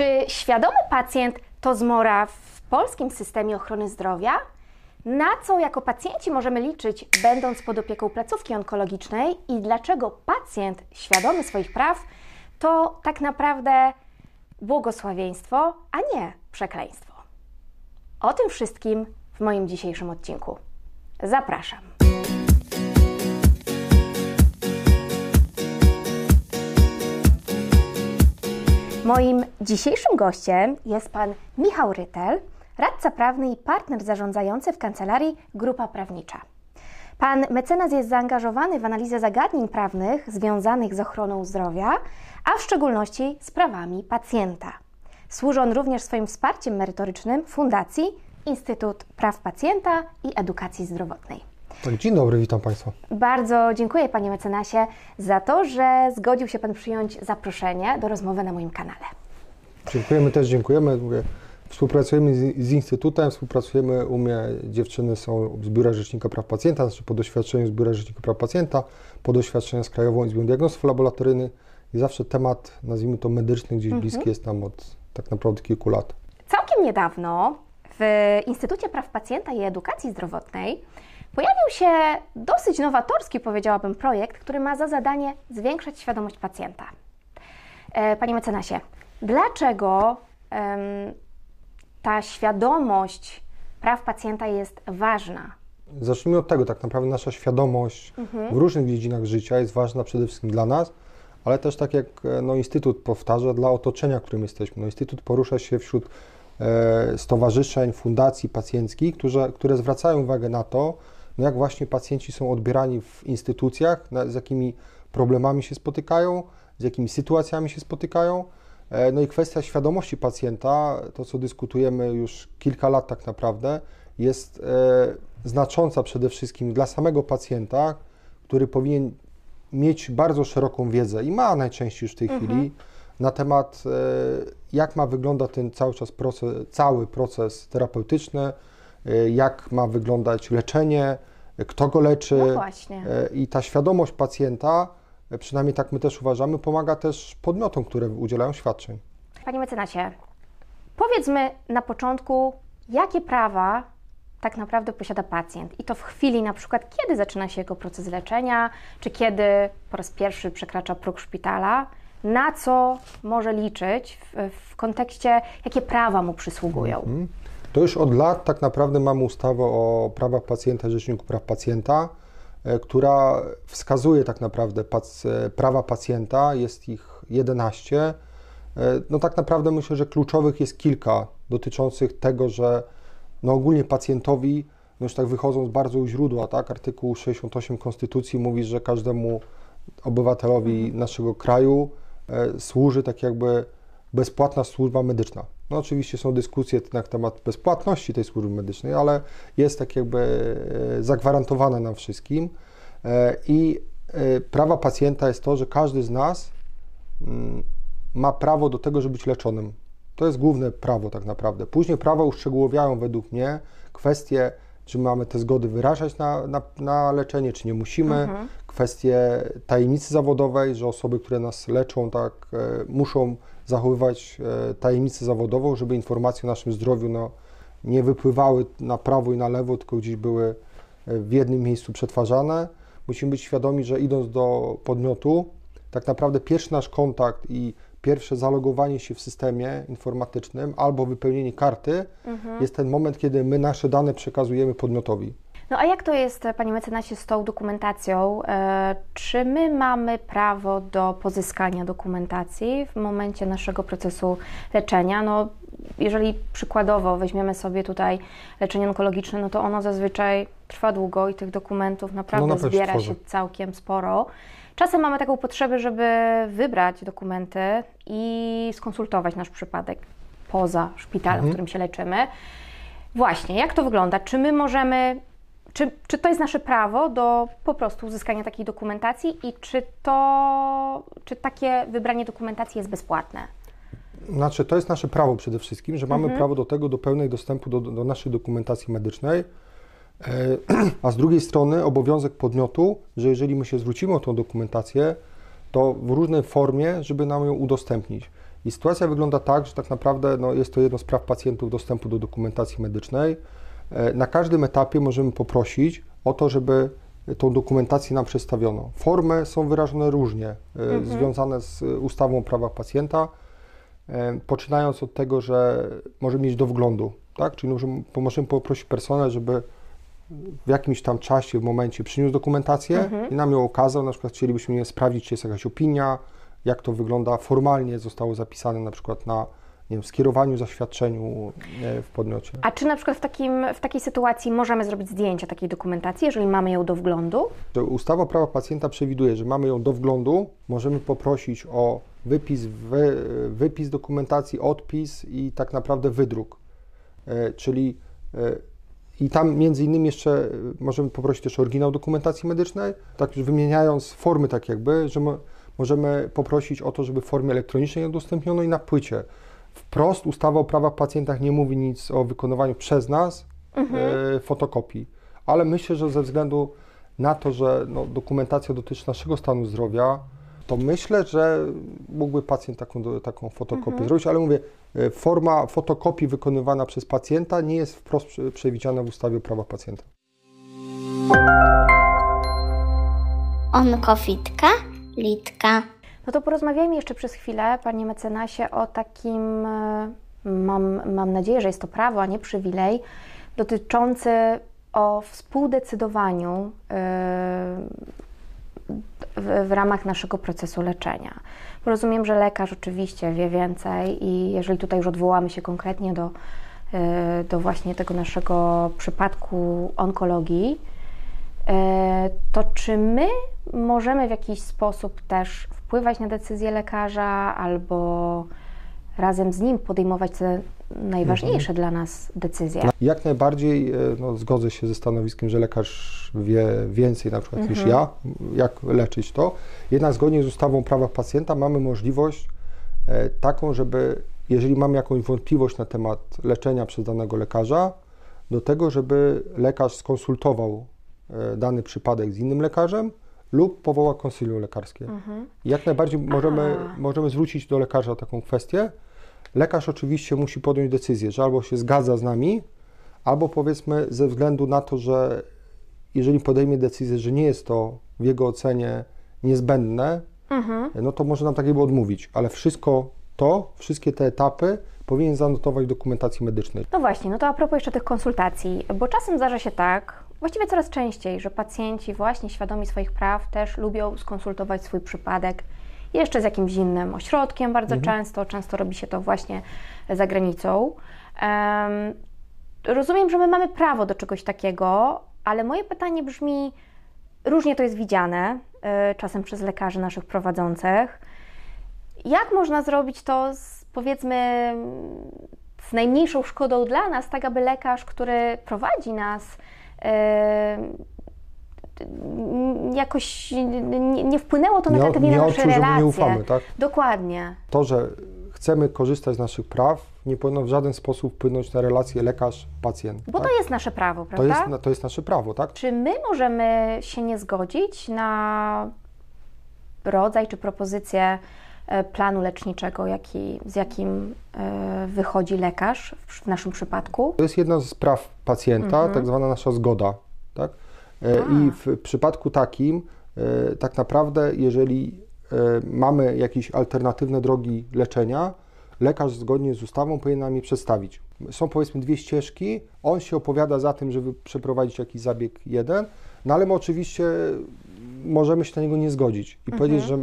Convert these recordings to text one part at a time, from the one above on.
Czy świadomy pacjent to zmora w polskim systemie ochrony zdrowia? Na co jako pacjenci możemy liczyć, będąc pod opieką placówki onkologicznej i dlaczego pacjent świadomy swoich praw to tak naprawdę błogosławieństwo, a nie przekleństwo? O tym wszystkim w moim dzisiejszym odcinku. Zapraszam. Moim dzisiejszym gościem jest pan Michał Rytel, radca prawny i partner zarządzający w kancelarii Grupa Prawnicza. Pan mecenas jest zaangażowany w analizę zagadnień prawnych związanych z ochroną zdrowia, a w szczególności z prawami pacjenta. Służy on również swoim wsparciem merytorycznym Fundacji Instytut Praw Pacjenta i Edukacji Zdrowotnej. Dzień dobry, witam Państwa. Bardzo dziękuję Panie mecenasie za to, że zgodził się Pan przyjąć zaproszenie do rozmowy na moim kanale. Dziękujemy też, dziękujemy. Współpracujemy z, z, Instytutem, współpracujemy, u mnie dziewczyny są z Biura Rzecznika Praw Pacjenta, znaczy po doświadczeniu z Biura Rzecznika Praw Pacjenta, po doświadczeniu z Krajową Izbą Diagnostów Laboratoryjnych i zawsze temat, nazwijmy to medyczny, gdzieś mhm. bliski jest nam od tak naprawdę kilku lat. Całkiem niedawno w Instytucie Praw Pacjenta i Edukacji Zdrowotnej Pojawił się dosyć nowatorski, powiedziałabym, projekt, który ma za zadanie zwiększać świadomość pacjenta. E, panie mecenasie, dlaczego ta świadomość praw pacjenta jest ważna? Zacznijmy od tego, tak naprawdę nasza świadomość mhm. w różnych dziedzinach życia jest ważna przede wszystkim dla nas, ale też tak jak e, no, Instytut powtarza, dla otoczenia, w którym jesteśmy. No, Instytut porusza się wśród e, stowarzyszeń, fundacji pacjenckich, które, które zwracają uwagę na to, no jak właśnie pacjenci są odbierani w instytucjach, z jakimi problemami się spotykają, z jakimi sytuacjami się spotykają. E, no i kwestia świadomości pacjenta, to co dyskutujemy już kilka lat tak naprawdę, jest e, znacząca przede wszystkim dla samego pacjenta, który powinien mieć bardzo szeroką wiedzę i ma najczęściej już w tej mhm. chwili na temat, e, jak ma wyglądać ten cały czas proces, cały proces terapeutyczny, jak ma wyglądać leczenie, kto go leczy. No właśnie. E, I ta świadomość pacjenta, e, przynajmniej tak my też uważamy, pomaga też podmiotom, które udzielają świadczeń. Panie mecenasie, powiedzmy na początku, jakie prawa tak naprawdę posiada pacjent i to w chwili na przykład, kiedy zaczyna się jego proces leczenia, czy kiedy po raz pierwszy przekracza próg szpitala, na co może liczyć w, w kontekście, jakie prawa mu przysługują. Mhm. To już od lat tak naprawdę mamy ustawę o prawach pacjenta, Rzeczniku Praw Pacjenta, e, która wskazuje tak naprawdę pac e, prawa pacjenta, jest ich 11. E, no tak naprawdę myślę, że kluczowych jest kilka dotyczących tego, że no ogólnie pacjentowi, no już tak wychodząc bardzo u źródła, tak, artykuł 68 Konstytucji mówi, że każdemu obywatelowi mhm. naszego kraju służy tak jakby bezpłatna służba medyczna. No oczywiście są dyskusje na temat bezpłatności tej służby medycznej, ale jest tak jakby e, zagwarantowana nam wszystkim. E, I e, prawa pacjenta jest to, że każdy z nas mm, ma prawo do tego, żeby być leczonym. To jest główne prawo tak naprawdę. Później prawa uszczegółowiają według mnie kwestie, czy mamy te zgody wyrażać na, na, na leczenie, czy nie musimy. Mhm. Kwestie tajemnicy zawodowej, że osoby, które nas leczą, tak, muszą zachowywać e, tajemnicę zawodową, żeby informacje o naszym zdrowiu no, nie wypływały na prawo i na lewo, tylko gdzieś były e, w jednym miejscu przetwarzane. Musimy być świadomi, że idąc do podmiotu, tak naprawdę pierwszy nasz kontakt i pierwsze zalogowanie się w systemie informatycznym albo wypełnienie karty mhm. jest ten moment, kiedy my nasze dane przekazujemy podmiotowi. No a jak to jest, Panie mecenasie, z tą dokumentacją? E, czy my mamy prawo do pozyskania dokumentacji w momencie naszego procesu leczenia? No, jeżeli przykładowo weźmiemy sobie tutaj leczenie onkologiczne, no to ono zazwyczaj trwa długo i tych dokumentów naprawdę no, zbiera się całkiem sporo. Czasem mamy taką potrzebę, żeby wybrać dokumenty i skonsultować nasz przypadek poza szpitalem, mhm. w którym się leczymy. Właśnie, jak to wygląda? Czy my możemy czy, czy to jest nasze prawo do po prostu uzyskania takiej dokumentacji i czy to, czy takie wybranie dokumentacji jest bezpłatne? Znaczy, to jest nasze prawo przede wszystkim, że mamy mhm. prawo do tego, do pełnego dostępu do, do naszej dokumentacji medycznej, e, a z drugiej strony obowiązek podmiotu, że jeżeli my się zwrócimy o tą dokumentację, to w różnej formie, żeby nam ją udostępnić. I sytuacja wygląda tak, że tak naprawdę no, jest to jedno z praw pacjentów dostępu do dokumentacji medycznej. E, na każdym etapie możemy poprosić o to, żeby tą dokumentację nam przedstawiono. Formy są wyrażone różnie, e, mhm. związane z ustawą o prawach pacjenta, e, poczynając od tego, że możemy mieć do wglądu, tak? czyli możemy, możemy poprosić personel, żeby w jakimś tam czasie, w momencie przyniósł dokumentację mhm. i nam ją okazał, na przykład chcielibyśmy sprawdzić, czy jest jakaś opinia, jak to wygląda formalnie, zostało zapisane na przykład na wiem, skierowaniu, zaświadczeniu w podmiocie. A czy na przykład w, takim, w takiej sytuacji możemy zrobić zdjęcie takiej dokumentacji, jeżeli mamy ją do wglądu? Ustawa prawa pacjenta przewiduje, że mamy ją do wglądu, możemy poprosić o wypis, wy, wypis dokumentacji, odpis i tak naprawdę wydruk. E, czyli e, i tam między innymi jeszcze e, możemy poprosić też o oryginał dokumentacji medycznej, tak już wymieniając formy tak jakby, że możemy poprosić o to, żeby w formie elektronicznej udostępniono i na płycie. Wprost ustawa o prawach pacjentach nie mówi nic o wykonywaniu przez nas mhm. e, fotokopii, ale myślę, że ze względu na to, że no, dokumentacja dotyczy naszego stanu zdrowia, to myślę, że mógłby pacjent taką, taką fotokopię mhm. zrobić, ale mówię, e, forma fotokopii wykonywana przez pacjenta nie jest wprost przewidziana w ustawie o prawach pacjenta. Onkofitka, litka. No to porozmawiajmy jeszcze przez chwilę, panie mecenasie, o takim, e, mam, mam nadzieję, że jest to prawo, a nie przywilej, dotyczący o współdecydowaniu e, w, ramach naszego procesu leczenia. Rozumiem, że lekarz oczywiście wie więcej i jeżeli tutaj już odwołamy się konkretnie do, e, do właśnie tego naszego przypadku onkologii, to czy my możemy w jakiś sposób też wpływać na decyzję lekarza albo razem z nim podejmować te najważniejsze mhm. dla nas decyzje. Jak najbardziej e, no, zgodzę się ze stanowiskiem, że lekarz wie więcej na przykład mhm. niż ja, jak leczyć to. Jednak zgodnie z ustawą o prawach pacjenta mamy możliwość e, taką, żeby jeżeli mamy jakąś wątpliwość na temat leczenia przez danego lekarza, do tego, żeby lekarz skonsultował e, dany przypadek z innym lekarzem, lub powoła konsylium lekarskie. Mhm. Jak najbardziej możemy, możemy zwrócić do lekarza taką kwestię. Lekarz oczywiście musi podjąć decyzję, że albo się zgadza z nami, albo powiedzmy ze względu na to, że jeżeli podejmie decyzję, że nie jest to w jego ocenie niezbędne, mhm. no to może nam takiego odmówić, ale wszystko to, wszystkie te etapy powinien zanotować w dokumentacji medycznej. No właśnie, no to a propos jeszcze tych konsultacji, bo czasem zdarza się tak, właściwie coraz częściej, że pacjenci właśnie świadomi swoich praw też lubią skonsultować swój przypadek jeszcze z jakimś innym ośrodkiem bardzo mhm. często, często robi się to właśnie za granicą. Um, rozumiem, że my mamy prawo do czegoś takiego, ale moje pytanie brzmi, różnie to jest widziane, y, czasem przez lekarzy naszych prowadzących. Jak można zrobić to z, powiedzmy z najmniejszą szkodą dla nas, tak aby lekarz, który prowadzi nas, jakoś nie, nie wpłynęło to negatywnie nie, na nasze relacje. nie ufamy, tak? Dokładnie. To, że chcemy korzystać z naszych praw, nie powinno w żaden sposób wpłynąć na relację lekarz-pacjent. Bo tak? to jest nasze prawo, prawda? To jest, to jest nasze prawo, tak? Czy my możemy się nie zgodzić na rodzaj czy propozycję planu leczniczego, jaki, z jakim e, wychodzi lekarz w naszym przypadku? To jest jedna z praw pacjenta, mhm. tak zwana nasza zgoda. Tak? E, I w przypadku takim, tak naprawdę, jeżeli mamy jakieś alternatywne drogi leczenia, lekarz zgodnie z ustawą powinien nam je przedstawić. Są powiedzmy dwie ścieżki, on się opowiada za tym, żeby przeprowadzić jakiś zabieg jeden, no ale my oczywiście możemy się na niego nie zgodzić i mhm. powiedzieć, że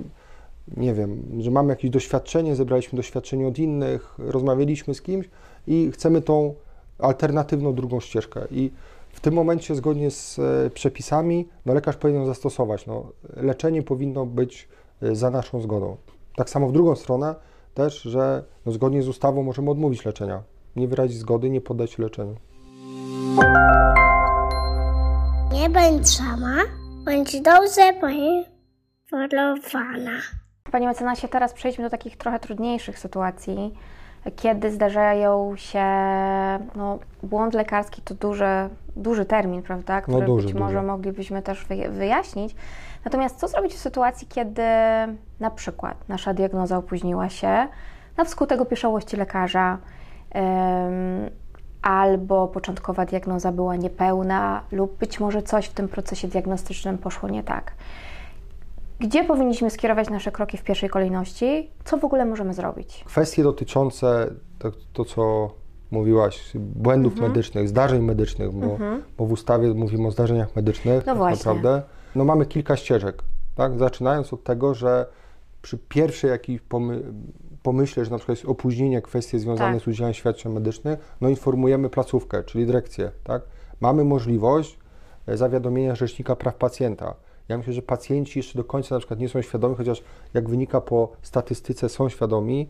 nie wiem, że mamy jakieś doświadczenie, zebraliśmy doświadczenie od innych, rozmawialiśmy z kimś i chcemy tą alternatywną drugą ścieżkę. I w tym momencie, zgodnie z e, przepisami, no lekarz powinien zastosować. No, leczenie powinno być e, za naszą zgodą. Tak samo w drugą stronę też, że no, zgodnie z ustawą możemy odmówić leczenia. Nie wyrazić zgody, nie poddać leczeniu. Nie bądź sama, bądź dobrze poinformowana. Panie mecenasie, teraz przejdźmy do takich trochę trudniejszych sytuacji, kiedy zdarzają się, no, błąd lekarski to duży, duży termin, prawda, no który no duży, być może duży. moglibyśmy też wyjaśnić. Natomiast co zrobić w sytuacji, kiedy na przykład nasza diagnoza opóźniła się, na wskutek opieszałości lekarza, em, albo początkowa diagnoza była niepełna, lub być może coś w tym procesie diagnostycznym poszło nie tak. Gdzie powinniśmy skierować nasze kroki w pierwszej kolejności? Co w ogóle możemy zrobić? Kwestie dotyczące to, to co mówiłaś, błędów Mhm. medycznych, zdarzeń medycznych, bo, bo w ustawie mówimy o zdarzeniach medycznych, No tak właśnie. naprawdę. No mamy kilka ścieżek, tak? Zaczynając od tego, że przy pierwszej jakiejś pomy pomyśle, że na przykład jest opóźnienie, kwestie związane Tak. z udzielaniem świadczeń medycznych, no informujemy placówkę, czyli dyrekcję, tak? Mamy możliwość e, zawiadomienia Rzecznika Praw Pacjenta. Ja myślę, że pacjenci jeszcze do końca na przykład nie są świadomi, chociaż jak wynika po statystyce są świadomi,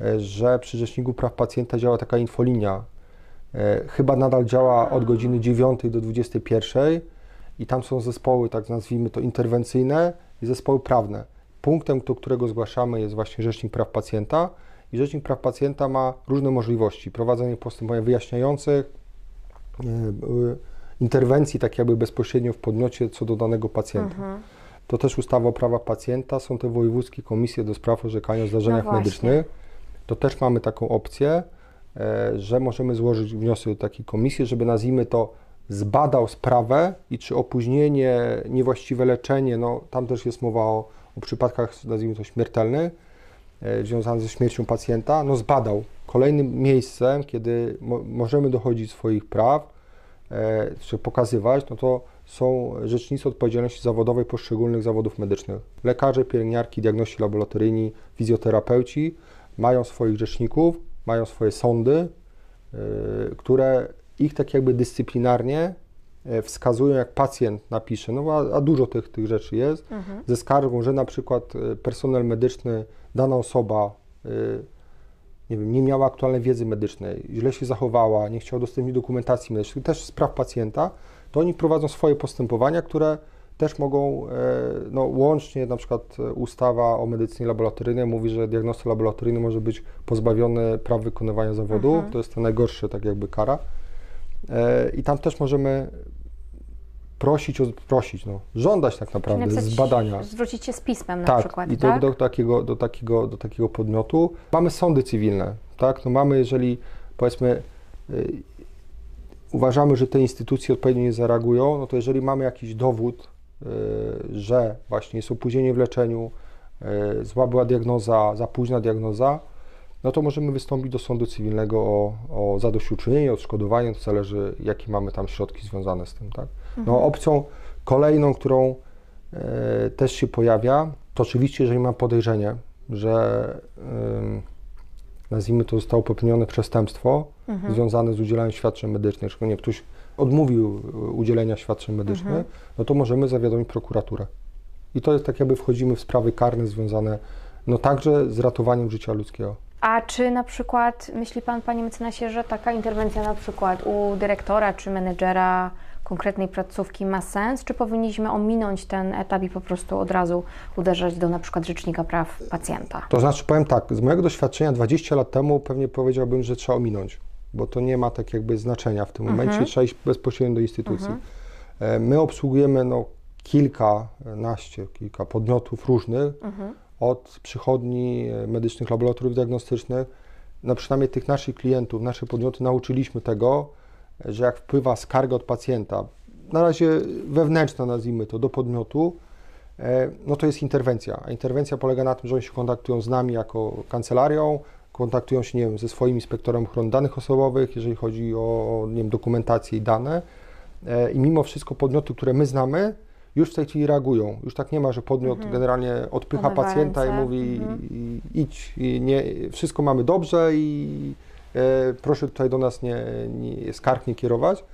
e, że przy Rzeczniku Praw Pacjenta działa taka infolinia. E, Chyba nadal działa od godziny 9 do 21 i tam są zespoły, tak nazwijmy to, interwencyjne i zespoły prawne. Punktem, do którego zgłaszamy jest właśnie Rzecznik Praw Pacjenta i Rzecznik Praw Pacjenta ma różne możliwości. Prowadzenie postępowań wyjaśniających, e, interwencji tak jakby bezpośrednio w podmiocie co do danego pacjenta. To też ustawa o prawach pacjenta, są te wojewódzkie komisje do spraw orzekania o zdarzeniach No medycznych. To też mamy taką opcję, e, że możemy złożyć wniosek do takiej komisji, żeby nazwijmy to zbadał sprawę i czy opóźnienie, niewłaściwe leczenie, no tam też jest mowa o, o przypadkach, nazwijmy to śmiertelnych, e, związanych ze śmiercią pacjenta, no zbadał. Kolejnym miejscem, kiedy mo możemy dochodzić swoich praw, czy pokazywać, no to są rzecznicy odpowiedzialności zawodowej poszczególnych zawodów medycznych. Lekarze, pielęgniarki, diagności laboratoryjni, fizjoterapeuci mają swoich rzeczników, mają swoje sądy, e, które ich tak jakby dyscyplinarnie e, wskazują, jak pacjent napisze, no a, a dużo tych, tych rzeczy jest, ze skargą, że na przykład e, personel medyczny, dana osoba e, nie wiem, nie miała aktualnej wiedzy medycznej, źle się zachowała, nie chciała udostępnić dokumentacji medycznej, też spraw pacjenta, to oni prowadzą swoje postępowania, które też mogą, e, no, łącznie na przykład e, ustawa o medycynie laboratoryjnej mówi, że diagnosta laboratoryjny może być pozbawiony praw wykonywania zawodu, to jest to najgorsze tak jakby kara. E, I tam też możemy prosić, o, prosić, no, żądać tak naprawdę Napisać- z badania. Zwrócić się z pismem na Tak, przykład, i do, tak? do, takiego, do, takiego, do takiego podmiotu. Mamy sądy cywilne, tak? No mamy, jeżeli powiedzmy y, uważamy, że te instytucje odpowiednio nie zareagują, no to jeżeli mamy jakiś dowód, y, że właśnie jest opóźnienie w leczeniu, y, zła była diagnoza, za późna diagnoza, no to możemy wystąpić do sądu cywilnego o, o zadośćuczynienie, odszkodowanie, to zależy jakie mamy tam środki związane z tym, tak? No opcją kolejną, którą e, też się pojawia, to oczywiście, jeżeli mam podejrzenie, że ym, nazwijmy to zostało popełnione przestępstwo związane z udzielaniem świadczeń medycznych, szczególnie ktoś odmówił y, udzielenia świadczeń medycznych, no to możemy zawiadomić prokuraturę. I to jest tak jakby wchodzimy w sprawy karne związane no także z ratowaniem życia ludzkiego. A czy na przykład myśli Pan, Panie mecenasie, że taka interwencja na przykład u dyrektora czy menedżera konkretnej placówki ma sens, czy powinniśmy ominąć ten etap i po prostu od razu uderzać do na przykład Rzecznika Praw Pacjenta? To znaczy, powiem tak, z mojego doświadczenia 20 lat temu pewnie powiedziałbym, że trzeba ominąć, bo to nie ma tak jakby znaczenia w tym momencie, trzeba iść bezpośrednio do instytucji. E, My obsługujemy no, kilkanaście, kilka podmiotów różnych, od przychodni e, medycznych laboratoriów diagnostycznych, no przynajmniej tych naszych klientów, nasze podmioty nauczyliśmy tego, że jak wpływa skarga od pacjenta, na razie wewnętrzna nazwijmy to, do podmiotu, e, no to jest interwencja. A interwencja polega na tym, że oni się kontaktują z nami jako kancelarią, kontaktują się, nie wiem, ze swoim inspektorem ochrony danych osobowych, jeżeli chodzi o, nie wiem, dokumentację i dane. E, I mimo wszystko podmioty, które my znamy, już w tej chwili reagują. Już tak nie ma, że podmiot generalnie odpycha pacjenta i mówi i, idź, i nie, wszystko mamy dobrze i e, proszę tutaj do nas nie, nie, skarg nie kierować.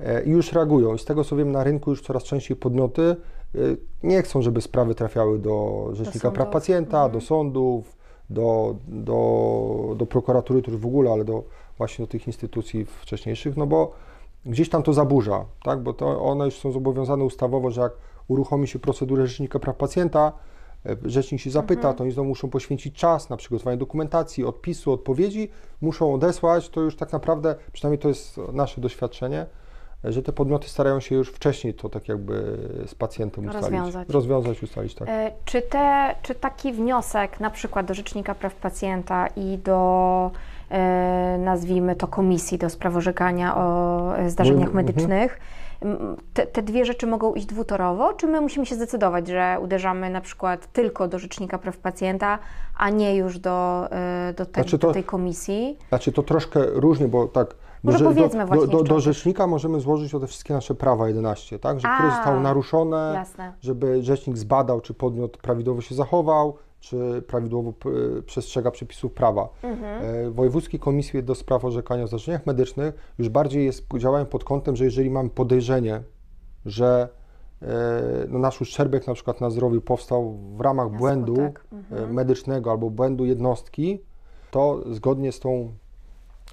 E, I już reagują. I z tego co wiem, na rynku już coraz częściej podmioty e, nie chcą, żeby sprawy trafiały do Rzecznika Praw sądów. Pacjenta, do sądów, do, do, do prokuratury, to już w ogóle, ale do właśnie do tych instytucji wcześniejszych, no bo gdzieś tam to zaburza, tak? bo to one już są zobowiązane ustawowo, że jak uruchomi się procedurę Rzecznika Praw Pacjenta, e, rzecznik się zapyta, to oni znowu muszą poświęcić czas na przygotowanie dokumentacji, odpisu, odpowiedzi, muszą odesłać, to już tak naprawdę, przynajmniej to jest nasze doświadczenie, że te podmioty starają się już wcześniej to tak jakby z pacjentem ustalić. Rozwiązać. Rozwiązać, ustalić, tak. E, Czy, te, czy taki wniosek, na przykład do Rzecznika Praw Pacjenta i do, e, nazwijmy to, komisji do spraw orzekania o e, zdarzeniach Mhm. medycznych, te, te dwie rzeczy mogą iść dwutorowo, czy my musimy się zdecydować, że uderzamy na przykład tylko do Rzecznika Praw Pacjenta, a nie już do, e, do, te, Znaczy do to- tej komisji? Znaczy to troszkę różnie, bo tak. Może że powiedzmy do, do, do, do rzecznika możemy złożyć o te wszystkie nasze prawa 11, tak? Że A, które zostały naruszone, Jasne. żeby rzecznik zbadał, czy podmiot prawidłowo się zachował, czy prawidłowo p- przestrzega przepisów prawa. Mhm. E, Wojewódzkie komisje do spraw orzekania o zdarzeniach medycznych już bardziej jest, działają pod kątem, że jeżeli mamy podejrzenie, że e, no, nasz uszczerbek na przykład na zdrowiu powstał w ramach błędu e, mhm. medycznego albo błędu jednostki, to zgodnie z tą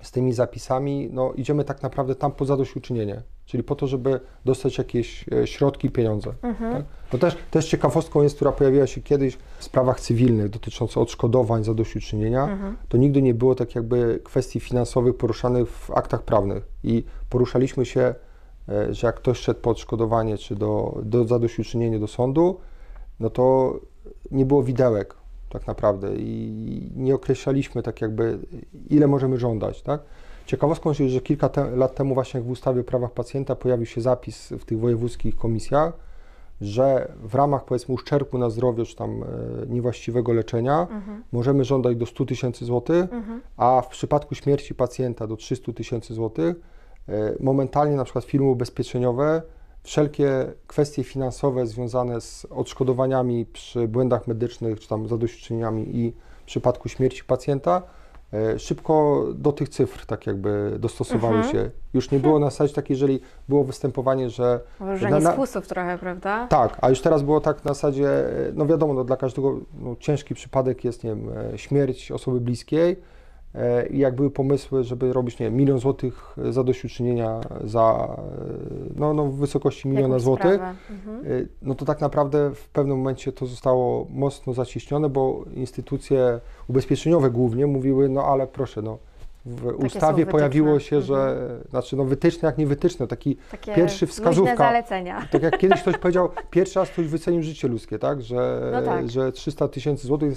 z tymi zapisami, no idziemy tak naprawdę tam po zadośćuczynienie, czyli po to, żeby dostać jakieś e, środki, pieniądze. Mhm. Tak? No też, też ciekawostką jest, która pojawiła się kiedyś w sprawach cywilnych dotyczących odszkodowań, zadośćuczynienia, Mhm. to nigdy nie było tak jakby kwestii finansowych poruszanych w aktach prawnych i poruszaliśmy się, e, że jak ktoś szedł po odszkodowanie czy do, do zadośćuczynienia do sądu, no to nie było widełek tak naprawdę i nie określaliśmy tak jakby ile możemy żądać, tak? Ciekawostką jest, że kilka te, lat temu właśnie w ustawie o prawach pacjenta pojawił się zapis w tych wojewódzkich komisjach, że w ramach powiedzmy uszczerbku na zdrowiu czy tam e, niewłaściwego leczenia Mhm. możemy żądać do 100 tysięcy złotych, a w przypadku śmierci pacjenta do 300 tysięcy złotych e, momentalnie na przykład firmy ubezpieczeniowe wszelkie kwestie finansowe związane z odszkodowaniami przy błędach medycznych czy tam zadośćuczynieniami i w przypadku śmierci pacjenta szybko do tych cyfr tak jakby dostosowały Mhm. się. Już nie było na zasadzie takiej, jeżeli było występowanie, że Włożenie na- na- z fusów trochę, prawda? tak, a już teraz było tak na zasadzie, e, no wiadomo, no dla każdego no, ciężki przypadek jest, nie wiem, e, śmierć osoby bliskiej e, i jak były pomysły, żeby robić, nie wiem, milion złotych zadośćuczynienia za, e, no, no w wysokości miliona Jakąś złotych. Mhm. e, no to tak naprawdę w pewnym momencie to zostało mocno zacieśnione, bo instytucje ubezpieczeniowe głównie mówiły, no ale proszę, no w są ustawie pojawiło się, że, znaczy no wytyczne jak nie wytyczne, taki Takie pierwszy wskazówka. zalecenia. tak jak kiedyś ktoś powiedział, pierwszy raz ktoś wycenił życie ludzkie, tak? Że, No tak. że 300 tysięcy złotych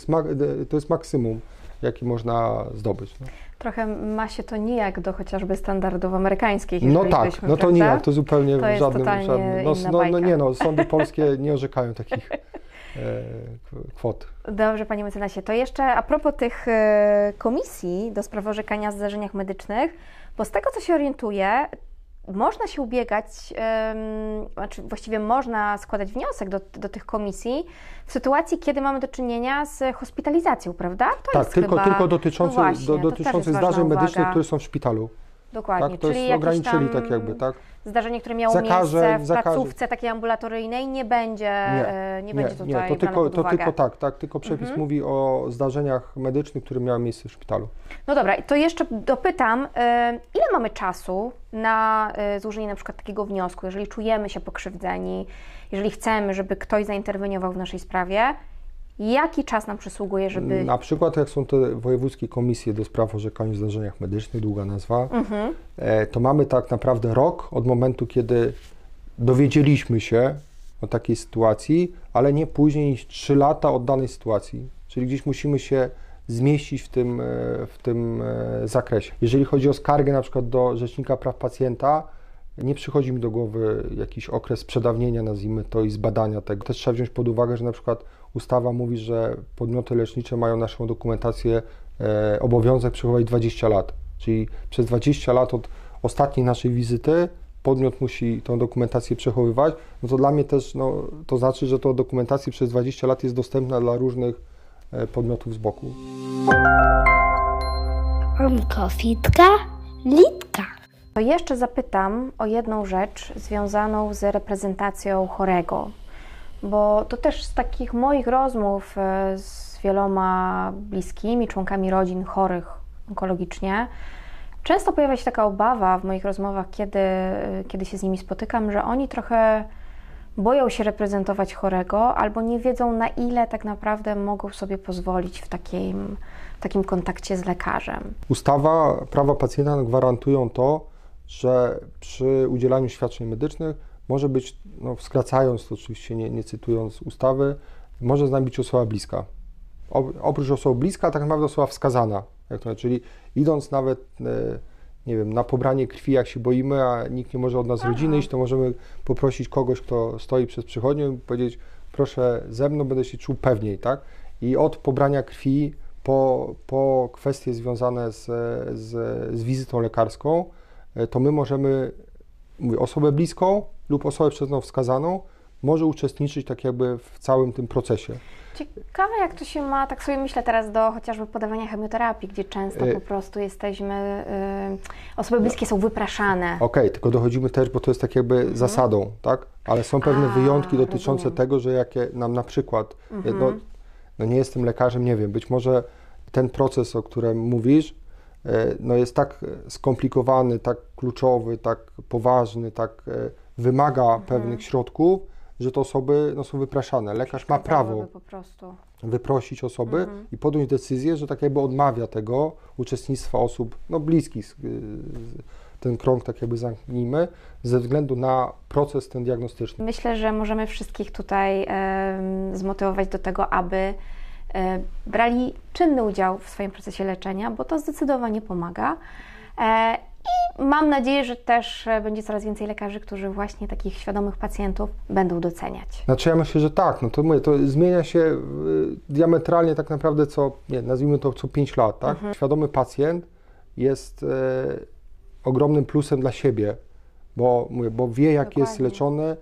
to jest maksimum, jaki można zdobyć. No, Trochę ma się to nijak do chociażby standardów amerykańskich. no tak, no to prawda? nijak, to zupełnie To w żadnym, żadnym no, no, no nie no, sądy polskie nie orzekają takich e, kwot. Dobrze, panie mecenasie. To jeszcze a propos tych e, komisji do spraw orzekania o zdarzeniach medycznych, bo z tego, co się orientuję, można się ubiegać, znaczy właściwie można składać wniosek do, do tych komisji w sytuacji, kiedy mamy do czynienia z hospitalizacją, prawda? To Tak, jest tylko, chyba, tylko no dotyczące, właśnie, do, ważna zdarzeń medycznych, które są w szpitalu. Dokładnie, Tak, to czyli jest ograniczyli tak jakby, tak? zdarzenie, które miało Zakażeń, miejsce w zakażeń. placówce takiej ambulatoryjnej nie będzie, e, nie, będzie tutaj nie, to tylko, to tylko tak, tak, tylko przepis Mhm. mówi o zdarzeniach medycznych, które miały miejsce w szpitalu. No dobra, to jeszcze dopytam, e, ile mamy czasu na e, złożenie na przykład takiego wniosku, jeżeli czujemy się pokrzywdzeni, jeżeli chcemy, żeby ktoś zainterweniował w naszej sprawie, jaki czas nam przysługuje, żeby... Na przykład jak są te wojewódzkie komisje do spraw orzekania w zdarzeniach medycznych, długa nazwa, Mhm. e, to mamy tak naprawdę rok od momentu, kiedy dowiedzieliśmy się o takiej sytuacji, ale nie później niż 3 lata od danej sytuacji. Czyli gdzieś musimy się zmieścić w tym, e, w tym e, zakresie. Jeżeli chodzi o skargę na przykład do Rzecznika Praw Pacjenta, nie przychodzi mi do głowy jakiś okres przedawnienia, nazwijmy to, i zbadania tego. Też trzeba wziąć pod uwagę, że na przykład ustawa mówi, że podmioty lecznicze mają naszą dokumentację e, obowiązek przechowywać 20 lat. Czyli przez 20 lat od ostatniej naszej wizyty podmiot musi tą dokumentację przechowywać. No to dla mnie też no, to znaczy, że ta dokumentacja przez 20 lat jest dostępna dla różnych e, podmiotów z boku. Onkofitka, litka. To jeszcze zapytam o jedną rzecz związaną z reprezentacją chorego, bo to też z takich moich rozmów e, z wieloma bliskimi członkami rodzin chorych onkologicznie, często pojawia się taka obawa w moich rozmowach, kiedy, e, kiedy się z nimi spotykam, że oni trochę boją się reprezentować chorego albo nie wiedzą, na ile tak naprawdę mogą sobie pozwolić w takim, w takim kontakcie z lekarzem. Ustawa, prawa pacjenta gwarantują to, że przy udzielaniu świadczeń medycznych może być, no, skracając to oczywiście, nie, nie cytując ustawy, może z nami być osoba bliska. Oprócz osoby bliska, tak naprawdę osoba wskazana. Jak to, czyli idąc nawet, e, nie wiem, na pobranie krwi, jak się boimy, a nikt nie może od nas rodziny iść, to możemy poprosić kogoś, kto stoi przed przychodnią i powiedzieć, proszę ze mną, będę się czuł pewniej, tak? I od pobrania krwi po, po kwestie związane z, z, z wizytą lekarską, e, to my możemy, mówię, osobę bliską lub osobę przez nią wskazaną może uczestniczyć tak jakby w całym tym procesie. Ciekawe, jak to się ma, tak sobie myślę teraz do chociażby podawania chemioterapii, gdzie często Y- po prostu jesteśmy, y, osoby bliskie są wypraszane. Okej, tylko dochodzimy też, bo to jest tak jakby zasadą, tak? Ale są pewne Mhm. A, wyjątki dotyczące rozumiem. Mhm. tego, że jakie nam na przykład, no, no nie jestem lekarzem, nie wiem, być może ten proces, o którym mówisz, e, no jest tak e, skomplikowany, tak kluczowy, tak poważny, tak e, wymaga Mhm. pewnych środków, że te osoby no, są wypraszane. Lekarz ma prawo wyprosić osoby Mhm. i podjąć decyzję, że tak jakby odmawia tego uczestnictwa osób no, bliskich. y, Ten krąg tak jakby zamknijmy, ze względu na proces ten diagnostyczny. Myślę, że możemy wszystkich tutaj em, zmotywować do tego, aby e, brali czynny udział w swoim procesie leczenia, bo to zdecydowanie pomaga. E, I mam nadzieję, że też e, będzie coraz więcej lekarzy, którzy właśnie takich świadomych pacjentów będą doceniać. Znaczy ja myślę, że tak, no to mówię, to zmienia się diametralnie tak naprawdę co, nie, nazwijmy to co 5 lat, tak? Świadomy pacjent jest e, ogromnym plusem dla siebie, bo, mówię, bo wie jak jest Dokładnie. leczony,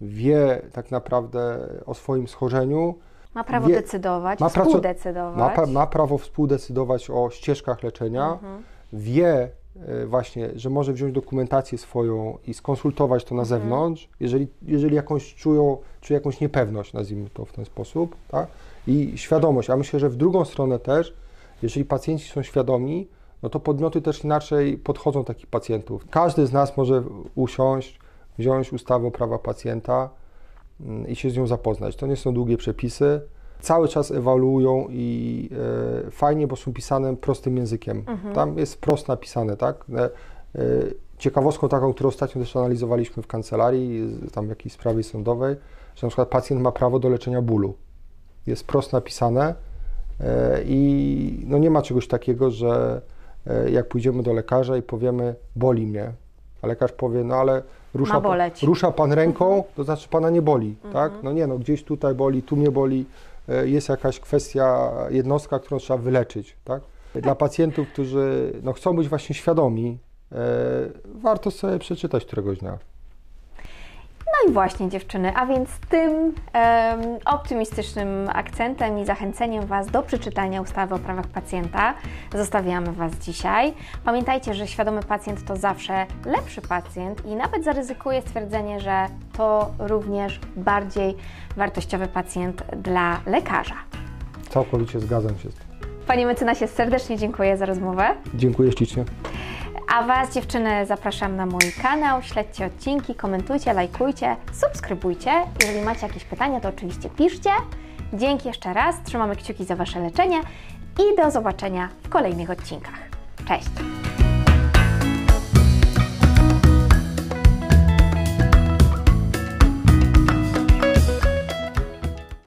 wie tak naprawdę o swoim schorzeniu, Ma prawo Wie- decydować, ma współdecydować. Ma, ma prawo współdecydować o ścieżkach leczenia, Mhm. wie e, właśnie, że może wziąć dokumentację swoją i skonsultować to na Mhm. zewnątrz, jeżeli, jeżeli jakąś czują, czuje jakąś niepewność, nazwijmy to w ten sposób, tak? i świadomość. A myślę, że w drugą stronę też, jeżeli pacjenci są świadomi, no to podmioty też inaczej podchodzą do takich pacjentów. Każdy z nas może usiąść, wziąć ustawę o prawa pacjenta, i się z nią zapoznać. To nie są długie przepisy. Cały czas ewaluują i e, fajnie, bo są pisane prostym językiem. Tam jest wprost napisane, tak? E, e, ciekawostką taką, którą ostatnio też analizowaliśmy w kancelarii, tam w jakiejś sprawie sądowej, że na przykład pacjent ma prawo do leczenia bólu. Jest wprost napisane e, i no nie ma czegoś takiego, że e, jak pójdziemy do lekarza i powiemy, boli mnie, a lekarz powie, no ale rusza, rusza pan ręką, to znaczy pana nie boli, tak? No nie, no gdzieś tutaj boli, tu mnie boli, e, jest jakaś kwestia, jednostka, którą trzeba wyleczyć, tak? Dla pacjentów, którzy no, chcą być właśnie świadomi, e, warto sobie przeczytać któregoś dnia. No i właśnie dziewczyny, a więc tym em, optymistycznym akcentem i zachęceniem Was do przeczytania ustawy o prawach pacjenta zostawiamy Was dzisiaj. Pamiętajcie, że świadomy pacjent to zawsze lepszy pacjent i nawet zaryzykuję stwierdzenie, że to również bardziej wartościowy pacjent dla lekarza. Całkowicie zgadzam się z tym. Panie mecenasie, serdecznie dziękuję za rozmowę. Dziękuję ślicznie. A Was, dziewczyny, zapraszam na mój kanał. Śledźcie odcinki, komentujcie, lajkujcie, subskrybujcie. Jeżeli macie jakieś pytania, to oczywiście piszcie. Dzięki jeszcze raz, trzymamy kciuki za Wasze leczenie i do zobaczenia w kolejnych odcinkach. Cześć!